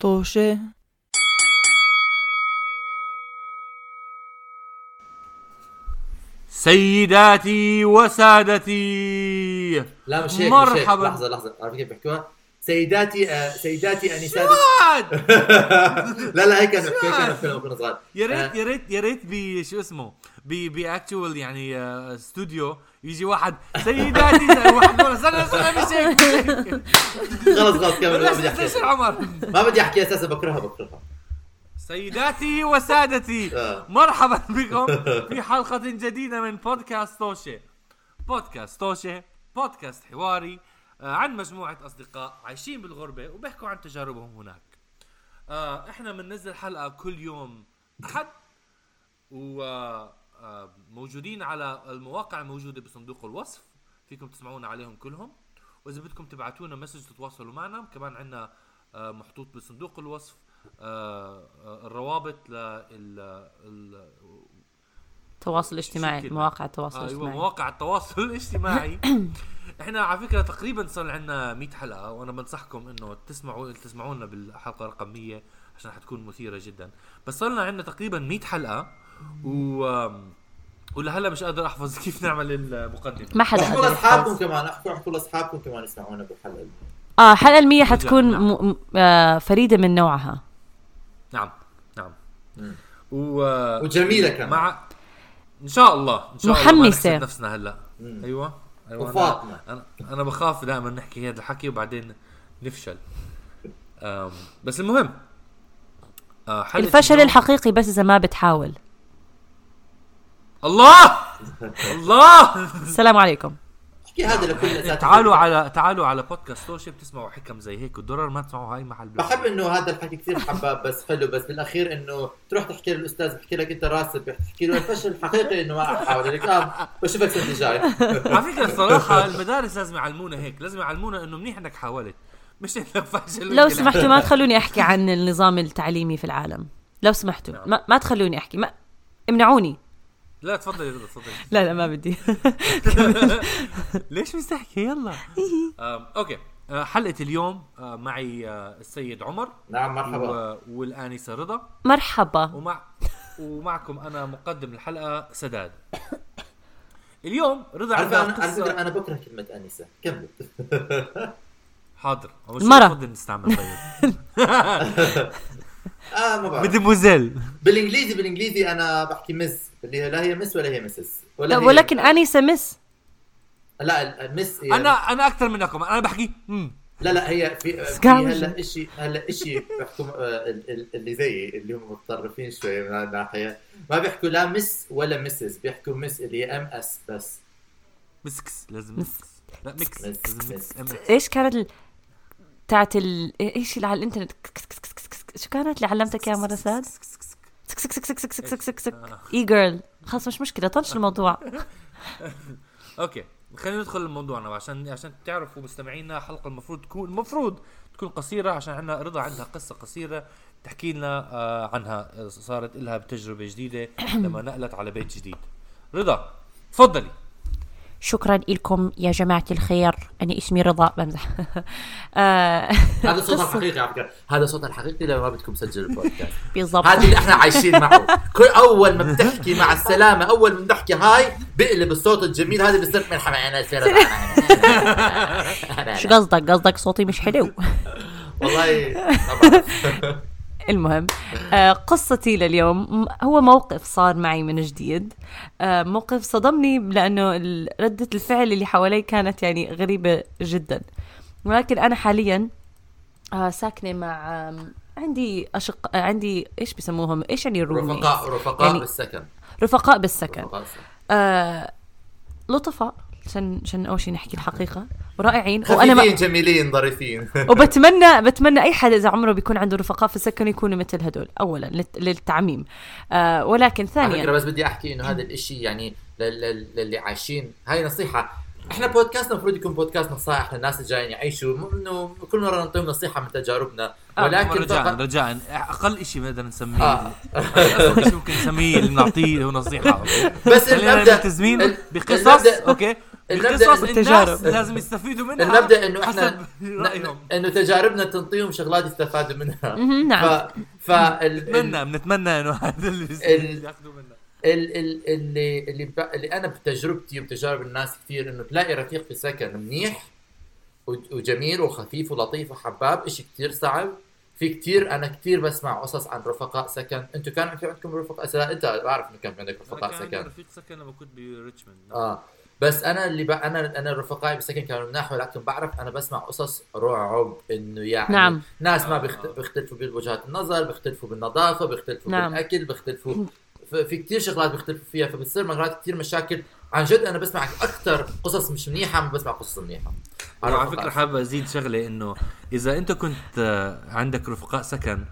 طوشة. سيداتي وسادتي. لا مش هيك مرحبا. مش هيك. لحظة لحظة. عارف كيف بيحكوها؟ سيداتي آه سيداتي انسات لا لا هيك كانوا بيحكوها كانوا فيلم كنا صغار. يا ريت آه، يا ريت يا ريت بشو اسمه ب باكتوال يعني آه، استوديو يجي واحد سيداتي واحد استنى استنى مش. خلص خلص كمل ما بدي أحكي. عمر ما بدي أحكي أساسا بكرهها بكرهها. سيداتي وسادتي. آه. مرحبا بكم في حلقة جديدة من بودكاست توشي بودكاست توشي بودكاست حواري آه، عن مجموعة أصدقاء عايشين بالغربة وبيحكوا عن تجاربهم هناك. آه، إحنا بننزل حلقة كل يوم أحد وموجودين على المواقع الموجودة بصندوق الوصف فيكم تسمعونا عليهم كلهم. وإذا بدكم تبعتونا مسج تتواصلوا معنا كمان عندنا آه، محطوط بصندوق الوصف آه، آه، الروابط لل ال- تواصل اجتماعي شو الكلمة؟ مواقع التواصل أيوه الاجتماعي. مواقع التواصل الاجتماعي. إحنا على فكرة تقريبا صار عندنا 100 حلقة وأنا بنصحكم إنه تسمعوا تسمعونا بالحلقة رقم 100 عشان حتكون مثيرة جدا. بس صار لنا عندنا تقريبا 100 حلقة. و ولهلا مش قادر أحفظ كيف نعمل المقدمة ما حدا أحكوا لأصحابكم. كمان احكوا أحكوا لأصحابكم كمان يسمعونا بالحلقة آه الحلقة المية حتكون نعم. م... آه فريدة من نوعها نعم نعم مم. و وجميلة كمان مع إن شاء الله إن شاء الله محمسة. نحسد نفسنا هلا مم. أيوه أيوه أنا- وفاطمة. أنا أنا بخاف دائما نحكي هذا الحكي وبعدين نفشل أم بس المهم آه، الفشل اليوم- الحقيقي بس إذا ما بتحاول الله! الله! السلام عليكم. احكي هذا لكل تعالوا على تعالوا على بودكاست توشي بتسمعوا حكم زي هيك والدرر ما تسمعوا هاي محل بحب إنه هذا الحكي كثير حباب بس حلو بس بالأخير إنه تروح تحكي للأستاذ بحكي لك أنت راسب بحكي له الفشل الحقيقي إنه ما أحاول. لك آه بشوفك السنة الجاي على فكرة الصراحة المدارس لازم يعلمونا هيك لازم يعلمونا إنه منيح إنك حاولت مش إنك فاشل لو سمحتوا. ما تخلوني أحكي عن النظام التعليمي في العالم. لو سمحتوا نعم. ما, ما تخلوني أحكي ما امنعوني. لا تفضلي رضا تفضلي. لا لا ما بدي. ليش مستحكي؟ يلا. أوكي. آه، حلقة اليوم آه، معي آه، السيد عمر. نعم مرحبا. و- والآنسة رضا. مرحبا. ومع ومعكم أنا مقدم الحلقة سداد. اليوم رضا على فكره قصه أنا بكره كلمة آنسة. كمل. حاضر. مرة. بفضل نستعمل طيب. آه ما بعرف. مدموزيل بالإنجليزي بالإنجليزي أنا بحكي مس اللي هي لا هي مس ولا هي مسز ولا لا هي- ولكن أنسة مس لا المس هي أنا أنا أكثر منكم أنا بحكي مم. لا لا هي في. هلا شيء هلا شيء بيحكوا آه، ال- ال- اللي زيي اللي هم متطرفين شوي من الناحية ما بيحكوا لا مس ولا مسز بيحكوا مس اللي هي ام اس بس مسكس لازم مس. مسكس لا ميكس مس. لازم مس. ميكس MS. إيش كانت. تاعت ال... إيش اللي على الإنترنت شو كانت اللي علمتك اياها مرة ساد؟ سك سك سك سك سك سك سك سك. سك آه. إي جيرل. خلص مش مشكلة طنش الموضوع. أوكي خلينا ندخل لموضوعنا عشان عشان تعرفوا مستمعينا حلقة المفروض تكون المفروض تكون قصيرة عشان عندنا رضا عندها قصة قصيرة تحكي لنا آه عنها آه، صارت لها بتجربة جديدة لما نقلت على بيت جديد. رضا تفضلي. شكرا لكم يا جماعة الخير. أنا اسمي رضا. بمزح. آه، هذا صوتها الحقيقي على فكرة. هذا صوتها الحقيقي لما ما بدكم تسجلوا البودكاست. بالضبط. هذه اللي إحنا عايشين معه. كل أول ما بتحكي مع السلامة أول ما بنحكي هاي بقلب الصوت الجميل. هذا بصير مرحبا أنا شو قصدك؟ قصدك صوتي مش حلو. والله طبعا. المهم آه قصتي لليوم هو موقف صار معي من جديد. آه موقف صدمني لأنه ردة الفعل اللي حوالي كانت يعني غريبة جدا. ولكن أنا حاليا آه ساكنة مع عندي أشق عندي إيش بيسموهم إيش يعني الرومي رفقاء رفقاء يعني- بالسكن. رفقاء بالسكن. رفقاء بالسكن. آه لطفاء. عشان عشان أول شيء نحكي الحقيقة. ورائعين. وأنا ما جميلين ظريفين. وبتمنى بتمنى أي حدا إذا عمره بيكون عنده رفقاء في السكن يكونوا مثل هدول. اولا للت- للتعميم. آه ولكن على فكرة ثانيا بس بدي أحكي إنه هذا الإشي يعني لل- لل- للي عايشين. هاي نصيحة. إحنا بودكاستنا المفروض يكون بودكاست نصائح للناس اللي جايين يعيشوا إنه كل مرة نعطيهم نصيحة من تجاربنا. آه، ولكن رجاء فقط رجاء. أقل شيء بنقدر نسميه. آه. أقل شيء ممكن نسميه اللي بنعطيه هو نصيحه؟ بس المبدا ملتزمين ال- بقصص أوكي؟ والتجارب. الناس لازم يستفيدوا منها. المبدا إنه إحنا إنه تجاربنا تنطيهم شغلات يستفادوا منها. نعم. ف فال بنتمنى بنتمنى إنه هذا اللي ال- ياخذوا ال اللي اللي, ب... اللي أنا بتجربتي وبتجارب الناس كثير إنه تلاقي رفيق في سكن منيح وجميل وخفيف ولطيف وحباب إشي كثير صعب. في كثير أنا كثير بسمع قصص عن رفقاء سكن. أنتم كان في عندكم رفقاء سكن؟ أنت بعرف إنه كان في عندك أنا رفقاء سكن. رفيق سكن لما كنت بريتشموند آه. بس أنا اللي ب... أنا أنا رفقائي بالسكن كانوا مناح ولكن بعرف أنا بسمع قصص رعب إنه يعني نعم. ناس ما آه. بيخت... بيختلفوا بوجهات النظر بيختلفوا بالنظافة بيختلفوا نعم. بالأكل بيختلفوا في كثير شغلات بيختلفوا فيها فبتصير مرات كثير مشاكل عن جد أنا بسمع أكثر قصص مش منيحة ما بسمع قصص منيحة على فكرة حابب أزيد شغلة إنه إذا أنت كنت آه، عندك رفقاء سكن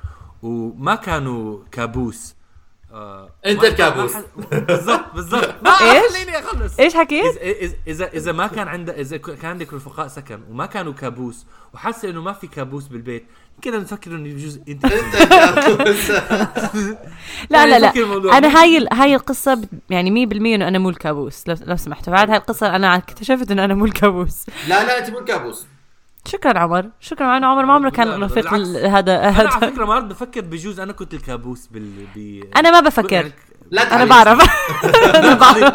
وما كانوا كابوس آه، أنت ما- الكابوس. بالضبط بالضبط ما إيش؟ خليني أخلص إيش حكيت؟ إذا- اذا اذا إذا ما كان عندك إذا كان عندك رفقاء سكن وما كانوا كابوس وحاسه إنه ما في كابوس بالبيت كده نفكر إنه بجوز انت أنت الكابوس لا لا لا الموضوع. أنا هاي هاي القصة يعني 100% إنه أنا مو الكابوس لو سمحتوا بعد هاي القصة أنا اكتشفت إنه أنا مو الكابوس لا لا أنت مو الكابوس شكرا عمر. شكرا أنا عمر ما عمره كان رفيق هذا أنا على هذا فكرة مرات بفكر بجوز أنا كنت الكابوس بال ب... أنا ما بفكر. يعني لا أنا. بعرف. أنا بعرف.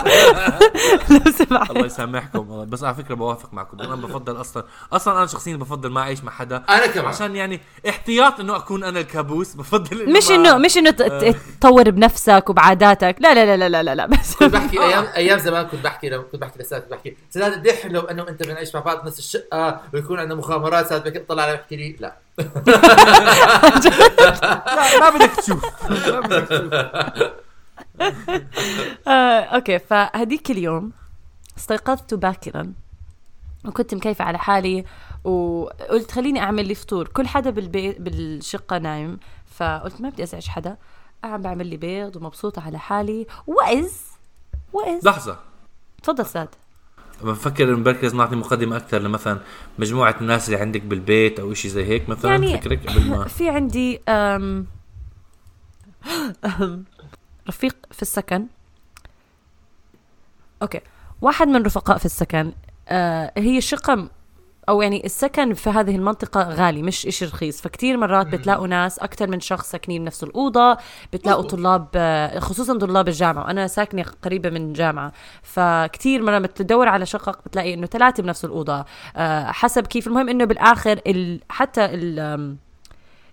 لو سمحت الله يسامحكم والله. بس على فكرة بوافق معكم. أنا بفضل أصلا أصلا أنا شخصيا بفضل ما أعيش مع حدا. أنا كمان. عشان يعني احتياط إنه أكون أنا الكابوس. بفضل إنه مش انه مش إنه ت- تطور بنفسك وبعاداتك. لا لا لا لا لا لا, بس كنت بحكي أيام أيام زمان كنت بحكي لو كنت بحكي لسات بحكي. سداد قد حلو إنه أنت بنعيش مع بعض بنفس الشقه ويكون عندنا مغامرات سداد طلع علي بحكي لي لا لا ما بدك تشوف. ما بدك تشوف. آه، أوكي فهديك اليوم استيقظت باكرا وكنت مكيفة على حالي وقلت خليني أعمل لي فطور. كل حدا بالبيت بالشقة نايم فقلت ما بدي أزعج حدا قاعد بعمل لي بيض ومبسوطة على حالي. واذ واذ لحظة. تفضل ساد بفكر إنه بركي لازم نعطي مقدمة أكثر لمثلا مجموعة الناس اللي عندك بالبيت أو شيء زي هيك مثلا يعني فكرك قبل ما في عندي أم أم رفيق في السكن. أوكي. واحد من رفقاء في السكن آه هي شقة أو يعني السكن في هذه المنطقة غالي مش إشي رخيص. فكتير مرات بتلاقوا ناس أكثر من شخص ساكنين بنفس الأوضة بتلاقوا. طلاب آه، خصوصا طلاب الجامعة. وأنا ساكنة قريبة من جامعة فكتير مرة بتدور على شقق بتلاقي إنه ثلاثة بنفس الأوضة. آه حسب كيف المهم إنه بالآخر ال حتى ال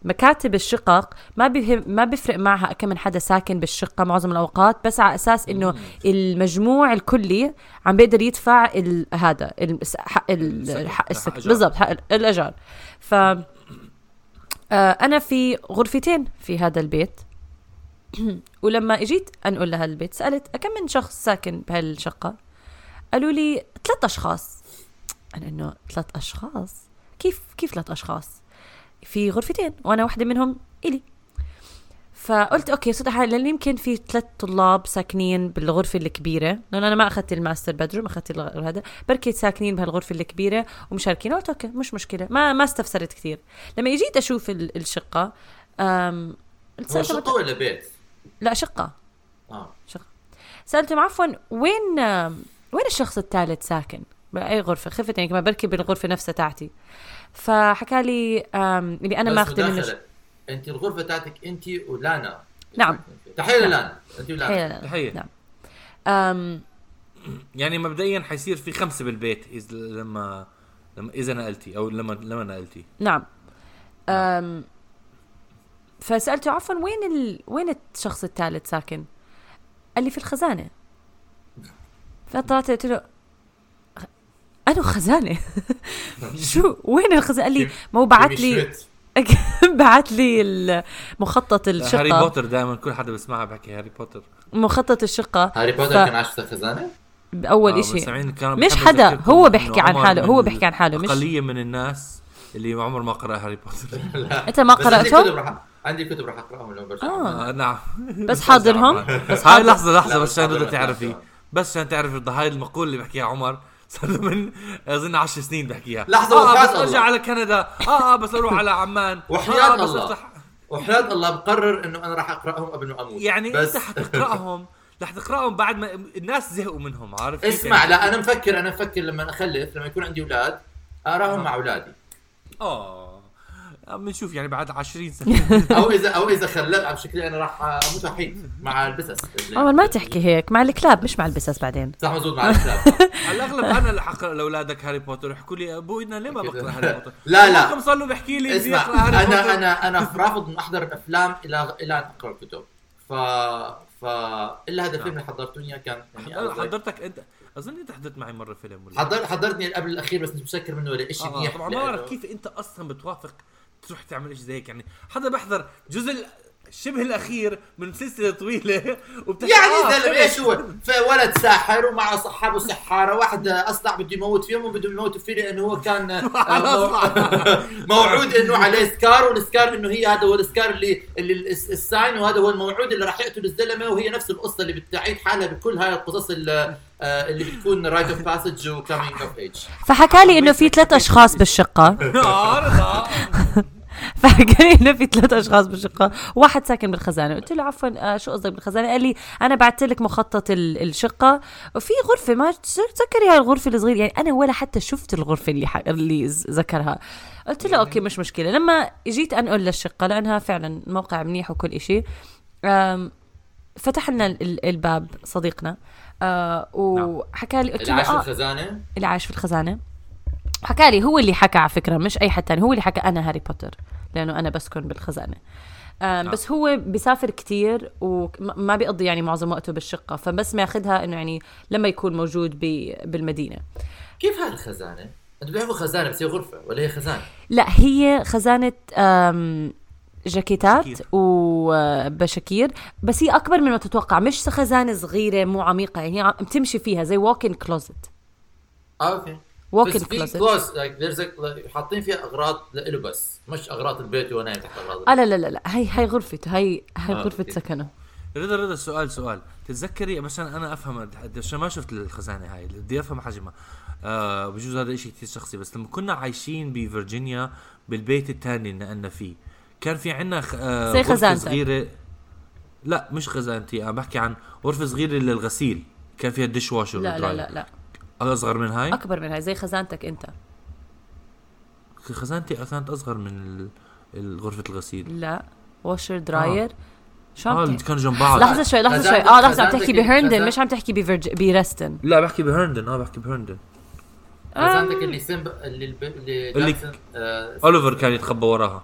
مكاتب الشقق ما بيهم ما بيفرق معها كم من حدا ساكن بالشقة معظم الأوقات بس على أساس إنه المجموع الكلي عم بيقدر يدفع ال- هذا ال- حق ال-. حق السكن. بالضبط حق ال- الأجار. ف آه، أنا في غرفتين في هذا البيت. ولما اجيت انقل لهذا البيت سألت كم من شخص ساكن بهالشقة؟ قالوا لي ثلاث أشخاص. أنا إنه ثلاث أشخاص؟ كيف كيف ثلاث أشخاص؟ في غرفتين وأنا واحدة منهم إلي. فقلت okay صدق حالي لأن يمكن في ثلاث طلاب ساكنين بالغرفة الكبيرة. لأن أنا ما أخذت ال master bedroom أخذت هذا. بركي ساكنين بهالغرفة الكبيرة ومشاركين. قلت okay مش مشكلة. ما ما استفسرت كثير. لما اجيت أشوف ال- الشقة أم... شقة ولا بيت؟ لا شقة. آه. سالتهم عفوا وين وين الشخص الثالث ساكن؟ بأي غرفة؟ خفت يعني كمان بركي بالغرفة نفسها تاعتي. فحكى لي اللي أنا بس ماخذه منه. أنت الغرفة تاعتك أنت ولانا نعم. تحية نعم. للانا أنت ولانا تحية. نعم أم يعني مبدئيا حيصير في خمسة بالبيت اذا لما لما إذا نقلتي أو لما لما نقلتي نعم أم فسألته عفوا وين ال... وين الشخص الثالث ساكن؟ قال لي في الخزانة فطلعت قلت له "خ- أنا خزانة. شو؟ وين الخزانة؟ قال لي ما هو بعت لي بعت لي مخطط هاري الشقة. بوتر دائما كل حدا بسمعها بحكي هاري بوتر. مخطط الشقة. هاري بوتر ف- كان عايش في الخزانه؟ بأول آه، كانوا مش حدا هو بيحكي عن حاله هو بيحكي عن حاله مش أقلية من الناس اللي عمر ما قرأ هاري بوتر. أنت ما قرأته؟ عندي كتب رح أقرأهم لما برجع آه. آه نعم. بس حاضرهم؟ بس هاي لحظة لا، بس عشان تعرفي. بس عشان تعرفي هاي المقولة اللي بحكيها عمر صار من أظن 10 سنين بحكيها. آه وحياة بس أرجع الله. على كندا. آه آه بس أروح على عمان. وحياة آه بس الله. أفتح. وحياة الله بقرر إنه أنا راح أقرأهم قبل ما أموت. يعني بس أنت حتقراهم رح تقرأهم بعد ما الناس زهقوا منهم عارف اسمع يعني؟ لا أنا مفكر أنا مفكر لما أخلف لما يكون عندي أولاد اقراهم مع أولادي. آه. بنشوف يعني بعد 20 سنة. أو اذا أو إذا خلفت على شكلي أنا راح أموت وحيد مع البسس. عمر ما تحكي هيك مع الكلاب مش مع البسس بعدين. صح مزبوط مع الكلاب. على الأغلب أنا اللي حقرأ لأولادك هاري بوتر. يحكوا لي أبوي أنا ليه ما بقرأ هاري بوتر؟ لا، لا. صار له بيحكي لي اسمع اقرا هاري أنا بوتر؟ أنا أنا رافض من أحضر الافلام إلى إلى أن أقرأ الكتب. ف ف إلا هذا الفيلم اللي حضرته إياه كان يعني حضرتك انت أظن أنت حضرت معي مرة فيلم ولا؟ حضر حضرتني قبل الأخير بس مش متذكر منه ولا شيء آه آه منيح طبعا ما بعرف كيف أنت أصلا بتوافق تروح تعمل شيء زي هيك يعني حدا بحضر جزء ال- شبه الأخير من سلسلة طويلة وبتحكي يعني آه، زلمه فيلم. إيش هو؟ فولد ساحر ومع صحابه سحاره، واحد اصلع بده يموت فيهم وبده يموت فيه لأنه هو كان آه، مو- موعود إنه عليه scar وال scar إنه هي هذا هو ال scar اللي اللي ال s- ال sign وهذا هو الموعود اللي راح يقتل الزلمة وهي نفس القصة اللي بتعيد حالها بكل هاي القصص اللي, آه، اللي بتكون rite of passage و coming of age فحكى لي إنه في ثلاث أشخاص بالشقة آه، رضا. فحكى لي إنه في ثلاث أشخاص بالشقة. واحد ساكن بالخزانة. قلت له عفوا آه شو قصدك بالخزانة؟ قال لي أنا بعثت لك مخطط ال- الشقة. وفي غرفة ما تذكري هاي الغرفة الصغيرة؟ يعني أنا ولا حتى شفت الغرفة اللي ح... اللي ذكرها. قلت له okay مش مشكلة. لما جيت انقل للشقة لأنها فعلا موقع منيح وكل أم، فتح لنا ال- الباب صديقنا. آه وحكى لي قلت اللي له عايش في آه الخزانة؟ اللي عايش في الخزانة. حكى لي هو اللي حكى على فكرة مش أي حد تاني هو اللي حكى أنا هاري بوتر لأنه أنا بسكن بالخزانة آم بس هو بيسافر كتير وما بيقضي يعني معظم وقته بالشقة فبس ماخذها إنه يعني لما يكون موجود ب- بالمدينة كيف هاي الخزانة؟ أنتوا بتعرفوا خزانة بس هي غرفة ولا هي خزانة؟ لا هي خزانة جاكيتات شكير. وبشاكير بس هي أكبر من ما تتوقع مش خزانة صغيرة مو عميقة يعني هي عم تمشي فيها زي walk-in closet آه okay walk-in بس في closet. like there's حاطين فيها أغراض له بس مش أغراض البيت نايم تحت اغراض آه لا لا لا لا هي هي غرفته هي هي آه، غرفة okay. سكنه رضا رضا سؤال سؤال تتذكري عشان أنا أفهم عشان ما شفت الخزانة هاي بدي أفهم حجمها آه بجوز هذا شيء كثير شخصي بس لما كنا عايشين بفرجينيا بالبيت الثاني اللي نقلنا فيه كان في عندنا خ... آه زي غرفة خزانتك. صغيرة لا مش خزانتي أنا بحكي عن غرفة صغيرة للغسيل كان فيها الدش واشر لا لا. لا لا أصغر من هاي؟ أكبر من هاي زي خزانتك أنت. خزانتي كانت أصغر من غرفة الغسيل. لا. واشر دراير شو آه عم اللي تحكي كانوا جنب بعض. لحظة شوي لحظة شوي. آه لحظة عم تحكي بهرندن مش عم تحكي بفرج... برستن لا بحكي بهرندن. آه بحكي بهرندن. خزانتك اللي سمب اللي الب... اللي, اللي- آه أوليفر كان يتخبى وراها.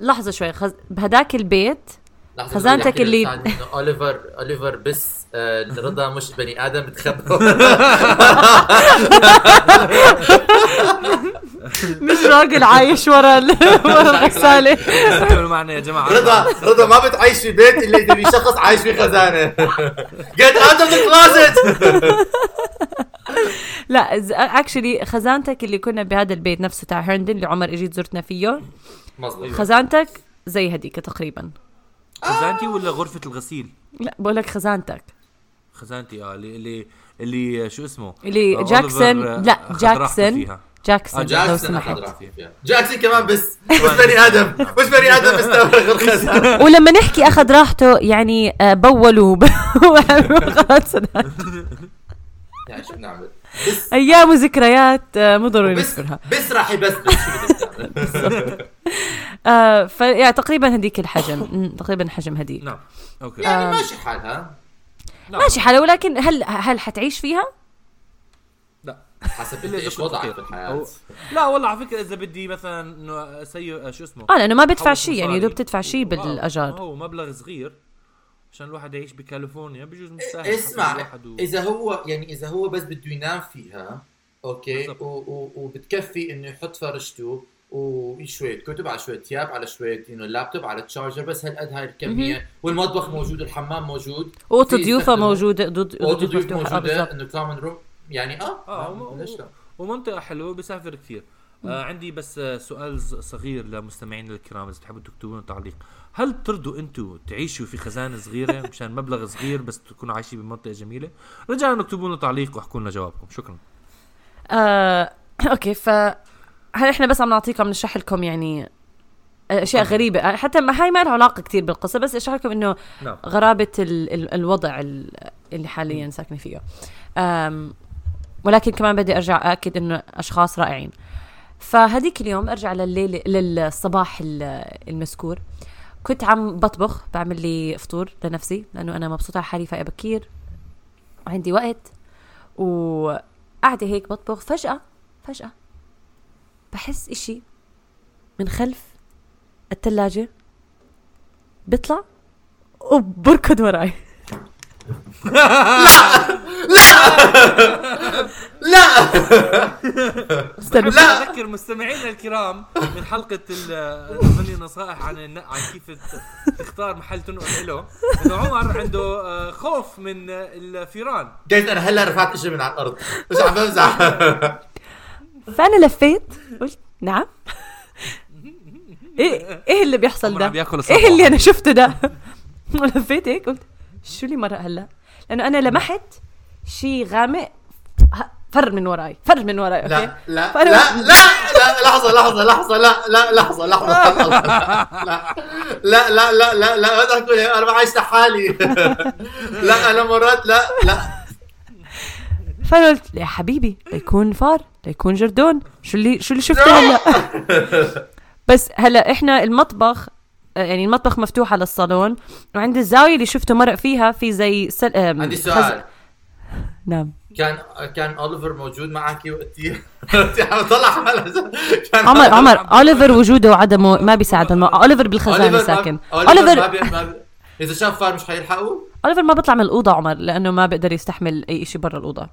لحظة شوي. خز... بهداك البيت خزانتك اللي- اوليفر أوليفر بس آه رضا مش بني آدم بتخبى. مش راجل عايش ورا. ورا الغساله معنا يا جماعة. رضا رضا ما بتعيش في بيت إلا إذا في شخص عايش في خزانة. Get out of the closet. لا اكشلي خزانتك اللي كنا بهذا البيت نفسه تاع هرندن اللي عمر اجيت زرتنا فيه. مظبوط. خزانتك زي هديك تقريبا. خزانتي ولا غرفة الغسيل؟ لا بقول لك خزانتك. خزانتي آه اللي اللي اللي شو اسمه؟ اللي آه، جاكسون آه، لا جاكسون. فيها. جاكسون آه، لو سمحت. جاكسون. كمان بس. مش بني آدم. مش بني آدم استوى الخزانه ولما نحكي أخذ راحته يعني آه، بولوا. خلاص يعني شو بنعمل أيام وذكريات آه، مو ضروري بس نذكرها بس. راح يبسبس شو بدك تعمل آه ف يعني تقريبا هديك الحجم. تقريبا حجم هديك. نعم. Okay. يعني ماشي حالها. ماشي حالها ولكن هل هل حتعيش فيها؟ لا حسب إيش وضعك. في الحياة لا والله على فكرة إذا بدي مثلا إنه أصير شو اسمه آه لأنه ما بدفع شيء يعني. دوب تدفع شيء آه، بالأجار هو مبلغ صغير عشان الواحد يعيش بكاليفورنيا بجوز مستاهل اسمع و... إذا هو يعني إذا هو بس بده ينام فيها okay. و- و- وبتكفي إنه يحط فرشته وشوية كتب على شوية ثياب على شوية انه اللابتوب على ال charger بس هالقد هاي الكمية؟ والمطبخ موجود الحمام موجود. أوضة ضيوفه موجودة أوضة ضيوف موجودة. بالضبط. إنه common room يعني آه آه نعم، ليش لا. ومنطقة حلوة بسافر كثير. آه عندي بس آه سؤال صغير لمستمعينا الكرام إذا بتحبوا تكتبوا لنا تعليق. هل بترضوا أنتم تعيشوا في خزانة صغيرة؟ مشان مبلغ صغير بس تكونوا عايشين بمنطقة جميلة. رجعوا اكتبوا لنا تعليق وأحكوا لنا جوابكم. شكرا. آه، okay ف هل إحنا بس عم نعطيكم نشرح لكم يعني أشياء غريبة؟ حتى ما هاي ما لها علاقة كثير بالقصة بس أشرح لكم إنه نعم. غرابة ال ال الوضع ال- اللي حاليا ساكنة فيه. أم ولكن كمان بدي أرجع اكد إنه أشخاص رائعين. فهديك اليوم أرجع لليل للصباح ال- المذكور كنت عم بطبخ بعمل لي فطور لنفسي لأنه أنا مبسوطة على حالي فايقة بكير. وعندي وقت. وقاعدة هيك بطبخ فجاه فجأة بحس إشي من خلف الثلاجه بيطلع وبركض وراي. لا! استنى لا! أذكر مستمعينا الكرام من حلقة ال- نظني نصائح عن عن كيف تختار محل تنقل له. إنه عمر عنده آه، خوف من الفيران. جايز أنا هلأ رفعت اجري من على الأرض. مش عم بمزح فانا لفيت قلت نعم إيه إيه اللي بيحصل ده إيه اللي. أنا شفته ده لفيت هيك قلت شو اللي مرق هلا لأنه أنا لمحت شيء غامق فر من وراي فر من وراي okay لا لا فأنا- لا لا لا لحظة لحظة لحظة لا لا لحظة لحظة لا لا لا لا لا لا ما تحكوا لي أنا بعيش لحالي لا أنا مرات لا لا فانا قلت يا حبيبي ليكون فار ليكون جردون. شو اللي شو اللي شفته هلا؟ بس هلا إحنا المطبخ آه، يعني المطبخ مفتوح على الصالون وعند الزاوية اللي شفته مرق فيها في زي سل... عندي خز- سؤال نعم. كان كان أوليفر موجود معك عم طلع كان عمر عمر أوليفر وجوده وعدمه ما بيساعد الم... أوليفر بالخزانة ساكن. أوليفر إذا شاف فار مش حيلحقوا أوليفر ما بيطلع من الأوضة عمر لأنه ما بيقدر يستحمل أي شيء برا الأوضة.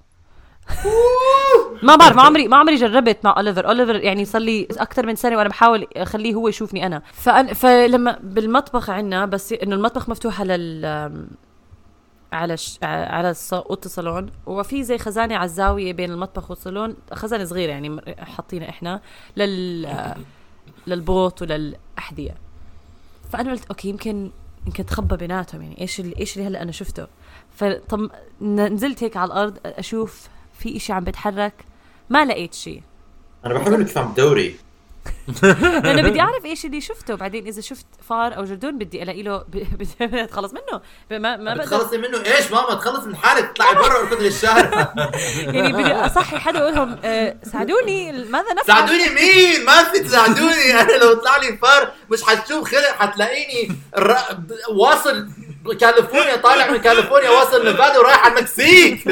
ما بعرف ما عمري ما عمري جربت مع أوليفر. أوليفر يعني صار لي أكثر من سنة وأنا بحاول أخليه هو يشوفني أنا. فأنا فلما بالمطبخ عندنا بس إنه المطبخ مفتوح على على. على أوضة الصالون. وفي زي خزانة على الزاويه بين المطبخ والصالون. خزانة صغيرة يعني حاطينها إحنا لل للبوط وللأحذية. فأنا قلت okay يمكن يمكن تخبى بيناتهم يعني إيش اللي إيش اللي هلأ أنا شفته. فطم نزلت هيك على الأرض أشوف في إشي عم بيتحرك ما لقيت شيء أنا بحب انك عم تدوري لأنه بدي أعرف إيش اللي شفته بعدين إذا شفت فار أو جردون بدي ألاقي له ب- بدي أتخلص منه. ما ما بقدر. بتخلصي منه؟ إيش ماما؟ تخلص من حالك. تطلعي برا اركضي للشارع يعني بدي أصحي حدا أقول لهم آه، ساعدوني. ماذا نفعل؟ ساعدوني مين؟ ما في تساعدوني. أنا لو طلع لي فار مش حتشوف خلق حتلاقيني واصل كاليفورنيا طالع من كاليفورنيا واصل نيفادا ورايح على المكسيك.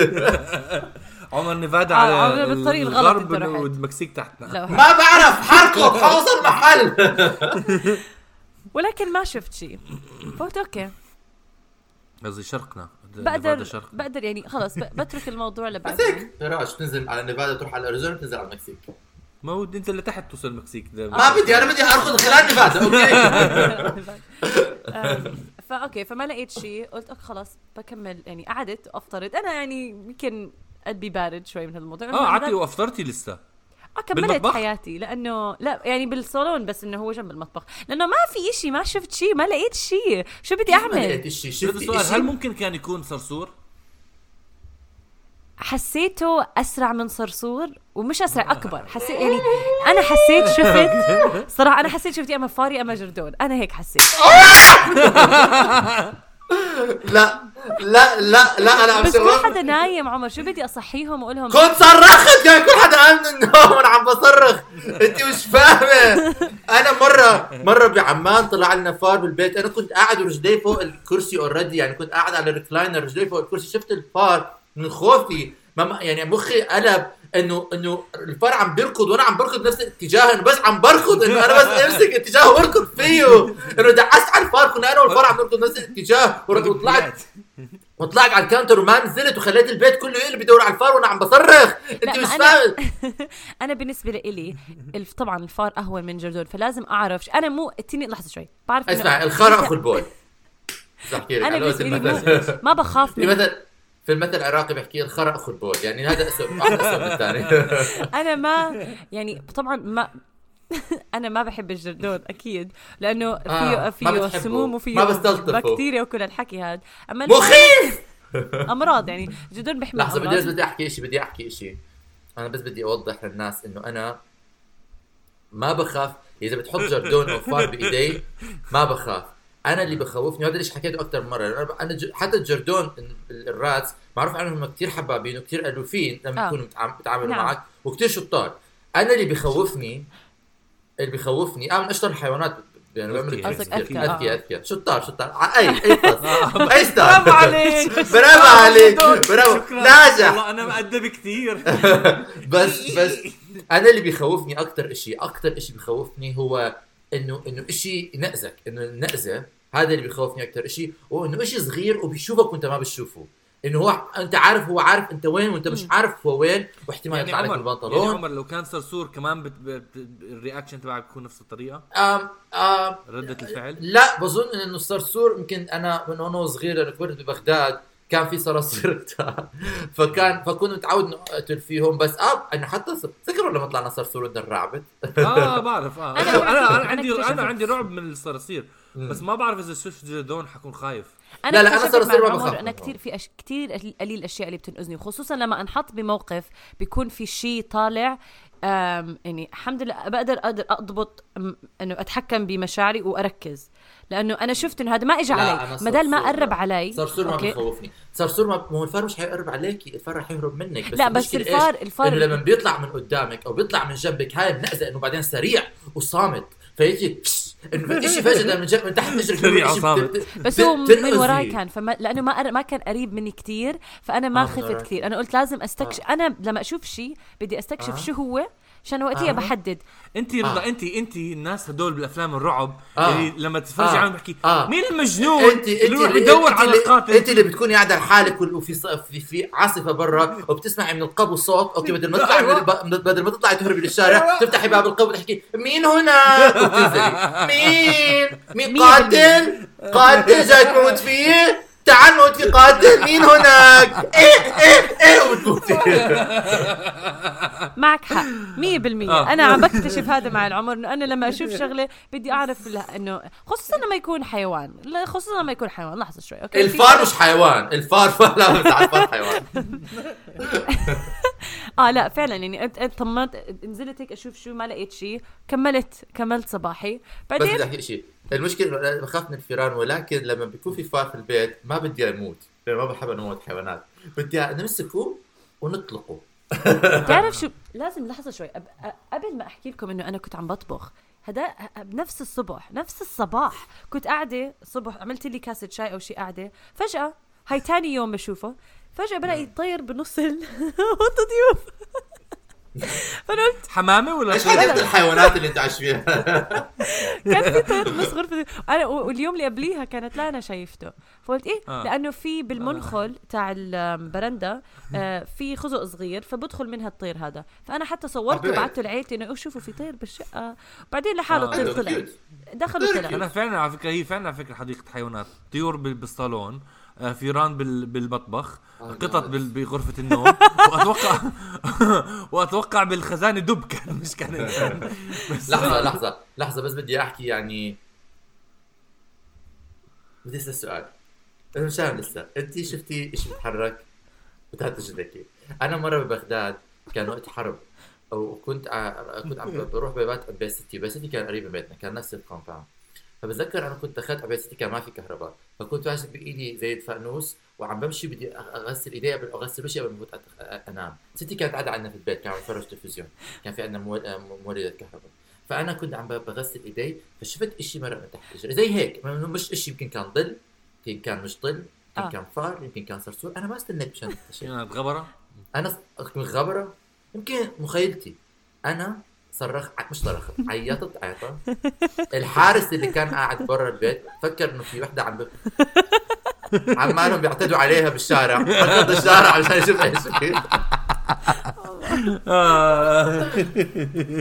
عمر نيفادا آه، على عمر بالطريق الغلط الغرب أنت رحت. والمكسيك تحتنا. ما بعرف حركض حوصل محل. ولكن ما شفت شيء. فقلت okay. قصدي شرقنا. بقدر شرق. بقدر يعني خلص ب- بترك الموضوع بس لبعدين هيك فراش تنزل على نيفادا تروح على الاريزونا تنزل على المكسيك. ما هو أنت لتحت توصل المكسيك ده. ما بدي أنا بدي أركض خلال نيفادا. Okay. أم، ف okay فما لقيت شيء. قلت okay خلاص بكمل. يعني قعدت وافترض أنا يعني يمكن قلبي بارد شوي من هذا الموضوع. آه قعدتي وأفطرتي لسه. آه كملت بالمطبخ؟ حياتي. لأنه لا يعني بالصالون بس إنه هو جنب المطبخ. لأنه ما في إشي ما شفت شيء ما لقيت شيء شو بدي ما أعمل؟ لقيت شيء شفت السؤال هل شيء ممكن كان يكون صرصور؟ حسيته أسرع من صرصور ومش أسرع أكبر. حسيت يعني أنا حسيت شفت؟ صراحة أنا حسيت شفت يا أما فار يا أما جردون. أنا هيك حسيت. لا لا لا لا أنا عم بس كل حدا نايم عمر شو بدي أصحيهم واقول لهم كنت صرخت كان كل حدا قام من النوم وأنا عم بصرخ. أنت مش فاهمة. أنا مرة مرة بعمان طلع لنا فار بالبيت. أنا كنت قاعد ورجلي فوق الكرسي already يعني كنت قاعد على ال recliner رجلي فوق الكرسي. شفت الفار من خوفي. ما يعني مخي قلب. انه انه الفار عم بيركض وأنا عم بركض نفس الاتجاه انه بس عم بركض انه أنا بس امسك اتجاه واركض فيه. انه دعست على الفار كنا أنا والفار عم نركض نفس الاتجاه وطلعت وطلعت على ال counter وما نزلت وخليت البيت كله يقلب يدور على الفار وأنا عم بصرخ. انت مش فاهم. أنا بالنسبة لإلي الف... طبعا الفار أهون من جردون فلازم أعرف. أنا مو اتني لحظة شوي بعرف اسمع الخرا اخو البول. بس احكي لك أنا بالنسبة لي. ما بخاف في من في المثل العراقي بيحكي الخرا أخو البول يعني هذا اسوء من الثاني. أنا ما يعني طبعا ما أنا ما بحب الجردون أكيد لأنه فيه آه، فيه. سموم وفيه ما. بكتيريا وكل الحكي هذا. أما مخيف! أمراض يعني الجردون بيحمل لحظة بدي بس بدي أحكي شيء بدي أحكي شيء أنا بس بدي أوضح للناس إنه أنا ما بخاف. إذا بتحط جردون أو فار بإيدي ما بخاف. أنا اللي بخوفني وهذا ليش حكيته أكثر من مرة. لأن أنا ج- حتى الجردون الراتس معروف عنهم هم كثير حبابين وكثير ألوفين لما آه. يكونوا بيتعاملوا نعم. معك وكثير شطار. أنا اللي بخوفني اللي بخوفني آه من أشطر الحيوانات يعني آه. أذكياء. أذكياء. شطار شطار. أي أي أي ستار برافو عليك. برافو عليك. برافو. شكرا. ناجح. والله أنا مؤدب كثير بس بس أنا اللي بيخوفني أكثر شيء أكثر شيء بيخوفني هو إنه إنه شيء ينقزك إنه النقزه هذا اللي بيخوفني أكثر شيء وانه شيء صغير وبيشوفك وأنت ما بتشوفه. إنه هو أنت عارف هو عارف أنت وين وأنت مش عارف هو وين واحتمال يعني يطلع لك عمر يعني عمر لو كان صرصور كمان بت... بت... الرياكشن تبعك بيكون نفس الطريقة؟ آم آم ردة الفعل؟ لا بظن إنه الصرصور يمكن أنا من وأنا صغير لأنه كبرت ببغداد كان في صراصير. كتار فكان فكنت متعود إنه أقتل فيهم. بس آه أنا حتى تذكروا لما طلعنا صرصور ارعبت آه بعرف. آه. أنا أنا, عندي. أنا عندي رعب من الصراصير. بس ما بعرف إذا شفت جردون حكون خايف لا، لا، أنا اكتشفت صار- صار بخاف أنا. كثير في أش... كثير قليل الأشياء اللي بتنقذني وخصوصا لما أنحط بموقف بيكون في شيء طالع أم يعني الحمد لله بقدر أقدر أضبط إنه أتحكم بمشاعري وأركز لأنه أنا شفت إنه هذا ما اجى لا، علي بدل ما قرب لا. علي صرصور ما أوكي؟ بيخوفني صرصور ما هو الفار مش حيقرب عليكي الفار رح يهرب منك بس لا، بس الفار- إيش؟ الفار- إنه لما بيطلع من قدامك أو بيطلع من جنبك هاي النقزة إنه بعدين سريع وصامت فيجي شيء فجاه من جنب من تحت. بت- بس هو من. وراي كان فما لأنه ما قر- ما كان قريب مني كثير فأنا ما آه، خفت. كثير أنا قلت لازم استكشف أنا لما أشوف شيء بدي أستكشف آه. شو هو عشان وقتها آه. بحدد انت رضا آه. انت انت الناس هدول بالأفلام الرعب آه. اللي لما تتفرجي آه. عليهم بحكي آه. مين المجنون انت انت اللي يروح اللي- يدور انت على القاتل انت اللي بتكوني قاعدة لحالك وفي في في عاصفة برا وبتسمعي من القبو صوت أوكي بدل ما تطلعي أيوة. بدل ما تطلعي تهربي للشارع تفتحي باب القبو وتحكي مين هنا وبتنزلي مين مين قاتل قاتل جاي تموت فيه تعال موت في قاتل مين هناك؟ إيه إيه إيه وبتموتي معك حق 100% آه. أنا عم بكتشف هذا مع العمر إنه أنا لما أشوف شغلة بدي أعرف إنه خصوصا لما يكون حيوان خصوصا لما يكون حيوان. لحظة شوي أوكي؟ الفار مش حيوان. الفار لا بس الفار حيوان. آه لا فعلا يعني طمنت نزلت هيك أشوف شو ما لقيت شيء كملت كملت صباحي. بس بعدين بدي أحكي شيء المشكلة بخاف من الفيران ولكن لما بيكون في فار في البيت ما بدي أموت. لأنه ما بحب أموت حيوانات. بدي نمسكه ونطلقه. بتعرف شو؟ لازم لحظة شوي. أب... قبل ما أحكي لكم إنه أنا كنت عم بطبخ هذا بنفس الصبح نفس الصباح. كنت قاعدة صبح عملت لي كاسة شاي أو شيء قاعدة. فجأة هاي تاني يوم بشوفه فجأة بلاقي طير بنص ال- ضيوف. فانا قلت حمامة ولا إيش؟ حاجة الحيوانات اللي انت عايش فيها؟ كان في طير بنص غرفة أنا واليوم اللي قبليها كانت لا أنا شايفته. فقلت إيه؟ آه. لأنه في بالمنخل تاع البرندة آه في خزق صغير فبدخل منها الطير هذا. فأنا حتى صورته أوكي. وبعته لعيلتي إنه شوفوا في طير بالشقة. بعدين لحاله آه. الطير طلع. دخل وطلع أنا فعلا على فكرة هي فعلا على فكرة حديقة حيوانات. طيور بال- بالصالون. آه، فيران بال- بالمطبخ آه، قطط بغرفة النوم وأتوقع وأتوقع بالخزانة دب كان مش كان لحظة لحظة لحظة بس بدي أحكي يعني. بدي أسأل سؤال. أنا مش فاهم لسه. أنت شفتي شيء بيتحرك بتهتج ذكي أنا مرة ببغداد كان وقت حرب وكنت. كنت عم بروح ببات بيت ستي. بيت ستي كان قريب من بيتنا كان نفس ال compound. فبتذكر أنا كنت دخلت على بيت ستي كان ما في كهرباء فكنت ماسك بإيدي زي الفانوس وعم بمشي بدي أغ- أغسل إيدي قبل أغسل وشي قبل ما أنام. ستي كانت قاعدة عندنا في البيت كان عم نتفرج تلفزيون. كان في عندنا مول- آه، كهرباء فأنا كنت عم بغسل إيدي فشفت إشي مرق من تحت إجري. زي هيك مش إشي يمكن كان ظل يمكن كان مش ظل يمكن آه. كان فار يمكن كان صرصور. أنا ما استنيت مشان غبرة؟ أنا غبرة؟ يمكن مخيلتي. أنا صرخت ع- مش صرخت عيطت عيطه الحارس اللي كان قاعد برا البيت فكر إنه في وحدة عم. عمالهم بيعتدوا عليها بالشارع ركض الشارع عشان يشوف إيش في آه.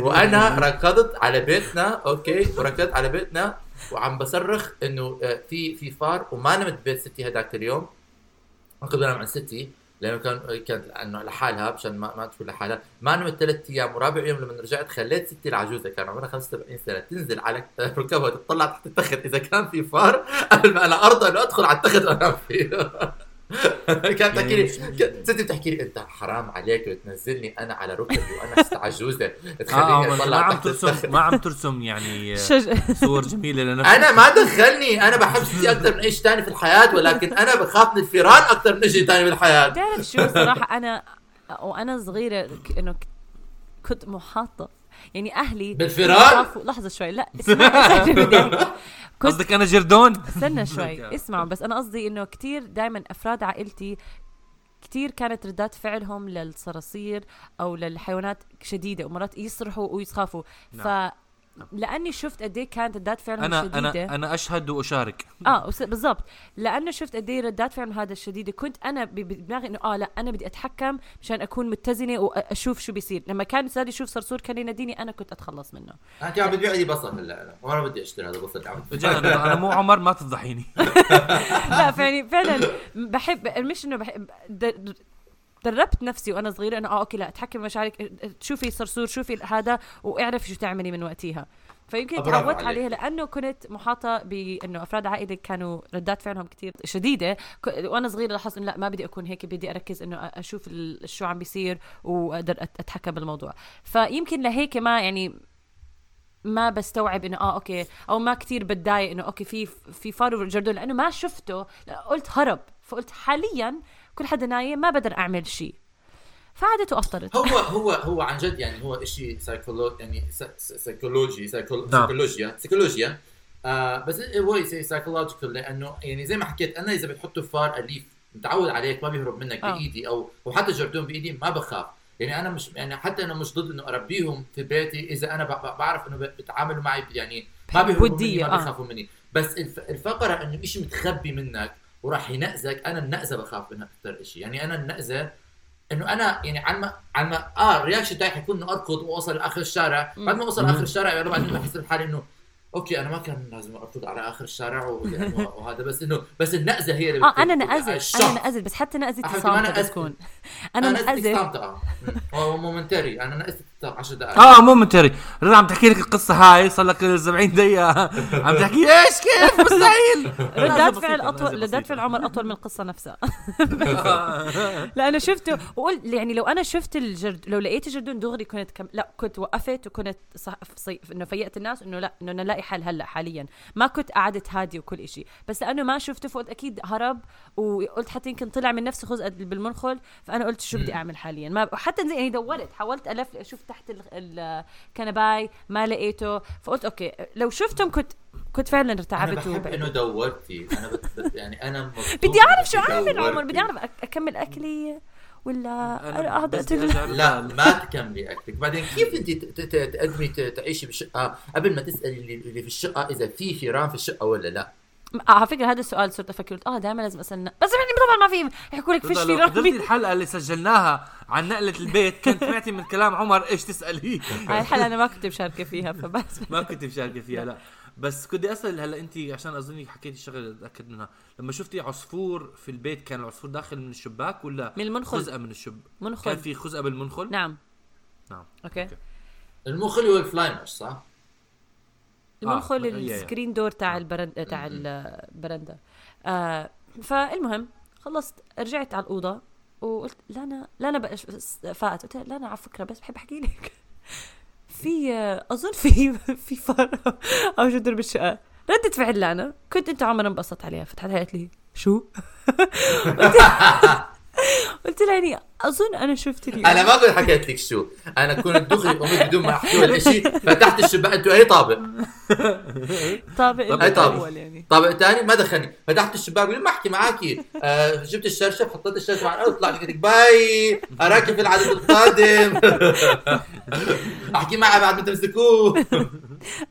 وأنا ركضت على بيتنا أوكي وركضت على بيتنا وعم بصرخ إنه آه، في في فار وما نمت ببيت ستي هذاك اليوم ما كنت بنام عند ستي لأنه كان كانت إنه لحالها مشان ما, ما تكون لحالها. ما نمت ثلاث أيام ورابع يوم لما رجعت خليت ستي العجوزة. كان عمرها 75 سنة. تنزل على ركبها تطلع تحت التخت. إذا كان في فار قبل ما أنا أرضى إنه أدخل على التخت وأنام فيه. كانت تحكي لي ستي بتحكي لي انت حرام عليك بتنزلني أنا على ركبي وأنا عجوزه تخليني ما أطلع عم تحت ترسم. ما عم ترسم يعني شج... صور جميلة لنفسك. أنا ما دخلني. أنا بحب ستي أكثر من أي شيء ثاني في الحياة ولكن أنا بخاف من الفيران أكثر من شيء ثاني بالحياة بتعرف شو؟ صراحة أنا وأنا صغيرة ك- إنه ك- كنت محاطة. يعني أهلي بالفيران؟ لحظة شوي. لا اسمع اسمع شو بدي أحكي. كنت قصدك أنا جردون؟ استنى شوي اسمعوا بس أنا قصدي إنه كتير دائما أفراد عائلتي كتير كانت ردات فعلهم للصراصير أو للحيوانات شديدة ومرات يصرخوا ويخافوا. ف لأني شفت قد إيه كانت ردات فعلهم أنا شديدة. أنا أنا أشهد وأشارك. آه بالضبط. لأنه شفت قد إيه ردات فعل هذا الشديدة. كنت أنا بدماغي إنه آه لا أنا بدي أتحكم مشان أكون متزنة وأشوف شو بيصير. لما كان صار يشوف صرصور كان يناديني أنا كنت أتخلص منه. أنت عم بتبيع لي بصل هلا؟ أنا وأنا بدي أشتري هذا عم. رجال أنا أنا مو عمر ما تفضحيني. لا فيعني فعلا بحب مش إنه بحب دربت نفسي وأنا صغيرة إنه آه أوكي لا أتحكم بمشاعرك شوفي صرصور شوفي هذا واعرفي شو تعملي من وقتها فيمكن تعودت. عليها لأنه كنت محاطة بإنه أفراد عائلتي كانوا ردات فعلهم كتير شديدة. وأنا صغيرة لاحظت إنه لا ما بدي أكون هيك بدي أركز إنه أشوف شو عم بيصير وأقدر أتحكم بالموضوع. فيمكن لهيك ما يعني ما بستوعب إنه آه أوكي أو ما كتير بتضايق إنه أوكي في في فار جردون لأنه ما شفته. قلت هرب. فقلت حاليا كل حدا نايم ما بقدر أعمل شيء فعدت وافطرت هو هو هو عن جد يعني هو شيء سايكولو يعني سا- سا- psychology psychol-. سيكولوجيا سيكولوجيا آه بس هو psychological لأنه يعني زي ما حكيت أنا إذا بتحطوا فار أليف متعود عليك ما بيهرب منك آه. بإيدي أو وحتى جردون بإيدي ما بخاف يعني أنا مش يعني حتى أنا مش ضد إنه أربيهم في بيتي إذا أنا ب- ب- بعرف إنه بيتعاملوا معي يعني ما بيهربوا مني ما آه. بيخافوا مني بس الف- الفكرة إنه شيء متخبي منك وراح ينقزك أنا النقزه بخاف منها أكثر شيء يعني أنا النقزه إنه أنا يعني على ما على ما آه ال reaction تاعي حيكون إنه أركض وأوصل لآخر الشارع. بعد ما أوصل لاخر الشارع يعني بعدين بحس بحالي إنه أوكي أنا ما كان لازم أركض على آخر الشارع ويعني وهذا. بس انه بس النقزه هي اللي آه أنا نقزت الشخص. أنا نقزت بس حتى ما صامته. بتكون. أنا نقزت صامتة. آه. هو momentary أنا نقزت 10 دقائق. آه momentary رضا عم تحكي لك القصة هاي؟ صار لك 70 دقيقة. عم تحكي إيش كيف؟ مستحيل. ردات فعل اطول ردات. فعل عمر أطول من القصة نفسها. لأنه شفته وقلت يعني لو أنا شفت الجرد لو لقيت الجردون دغري كنت كم لا كنت وقفت وكنت صح صي... إنه فيقت الناس إنه لا إنه نلاقي حل هلأ حاليا. ما كنت قعدت هادي وكل إشي. بس لأنه ما شفته فقلت أكيد هرب وقلت حتى يمكن طلع من نفسه خزقه بالمنخل. فأنا قلت شو بدي أعمل حاليا؟ ما وحتى يعني دورت حاولت ألف أشوف تحت ال- الكنباي ما لقيته. فقلت أوكي لو شفتهم كنت كنت فعلا أنا ارتعبت بحب وبعدت. انه دورتي أنا بت... يعني أنا بدي أعرف شو أعمل عمر. بدي أعرف أكمل أكلي ولا أرجع لا ما تكملي أكلك. بعدين كيف أنت تقدمي تعيشي بالشقة؟ قبل ما تسألي اللي في الشقة إذا في فيران في الشقة ولا لا. على فكرة هذا السؤال صرت أفكر قلت آه دائما لازم أسألنا. بس يعني طبعا ما في يحكوا لك فيش في حضرتي رقمي. الحلقة اللي سجلناها عن نقلة البيت كنت سمعتي من كلام عمر إيش تسأليه؟ هاي الحلقة أنا ما كنت مشاركة فيها فبس. ما كنت مشاركة فيها لا. بس كنت أسأل هلا أنت عشان أظني حكيتي شغله أتأكد منها. لما شفتي عصفور في البيت كان العصفور داخل من الشباك ولا من المنخل. خزقة من الشب؟ كان منخل في خزقة بالمنخل؟ نعم. نعم أوكي. أوكي. المنخل هو ال fly mesh صح؟ المنخل هي. ال screen door تاع البرند تاع البرندا آه فالمهم خلصت رجعت على الأوضة وقلت لا أنا لا أنا بقى فات. قلت لها لا أنا على فكرة بس بحب أحكي لك. في آه، أظن في في فار أو جرد بالشقة. ردة فعل لانا. كنت أنت عمر انبسطت عليها. فتحت قالت لي شو؟ قلت قلت لها يعني أظن أنا شفت اليوم. أنا ما كنت حكيت لك شو. أنا كنت دغري قمت بدون ما أحكي ولا شيء فتحت الشباك أنتوا أي طابق؟ طابق أي طابق. يعني. طابق ثاني ما دخلني. فتحت الشباك بدون ما أحكي معاكي آه جبت الشرشف حطيت الشرشف على الأرض طلعت قلت لك باي. اراك في العدد القادم. أحكي معه بعد ما تمسكوه.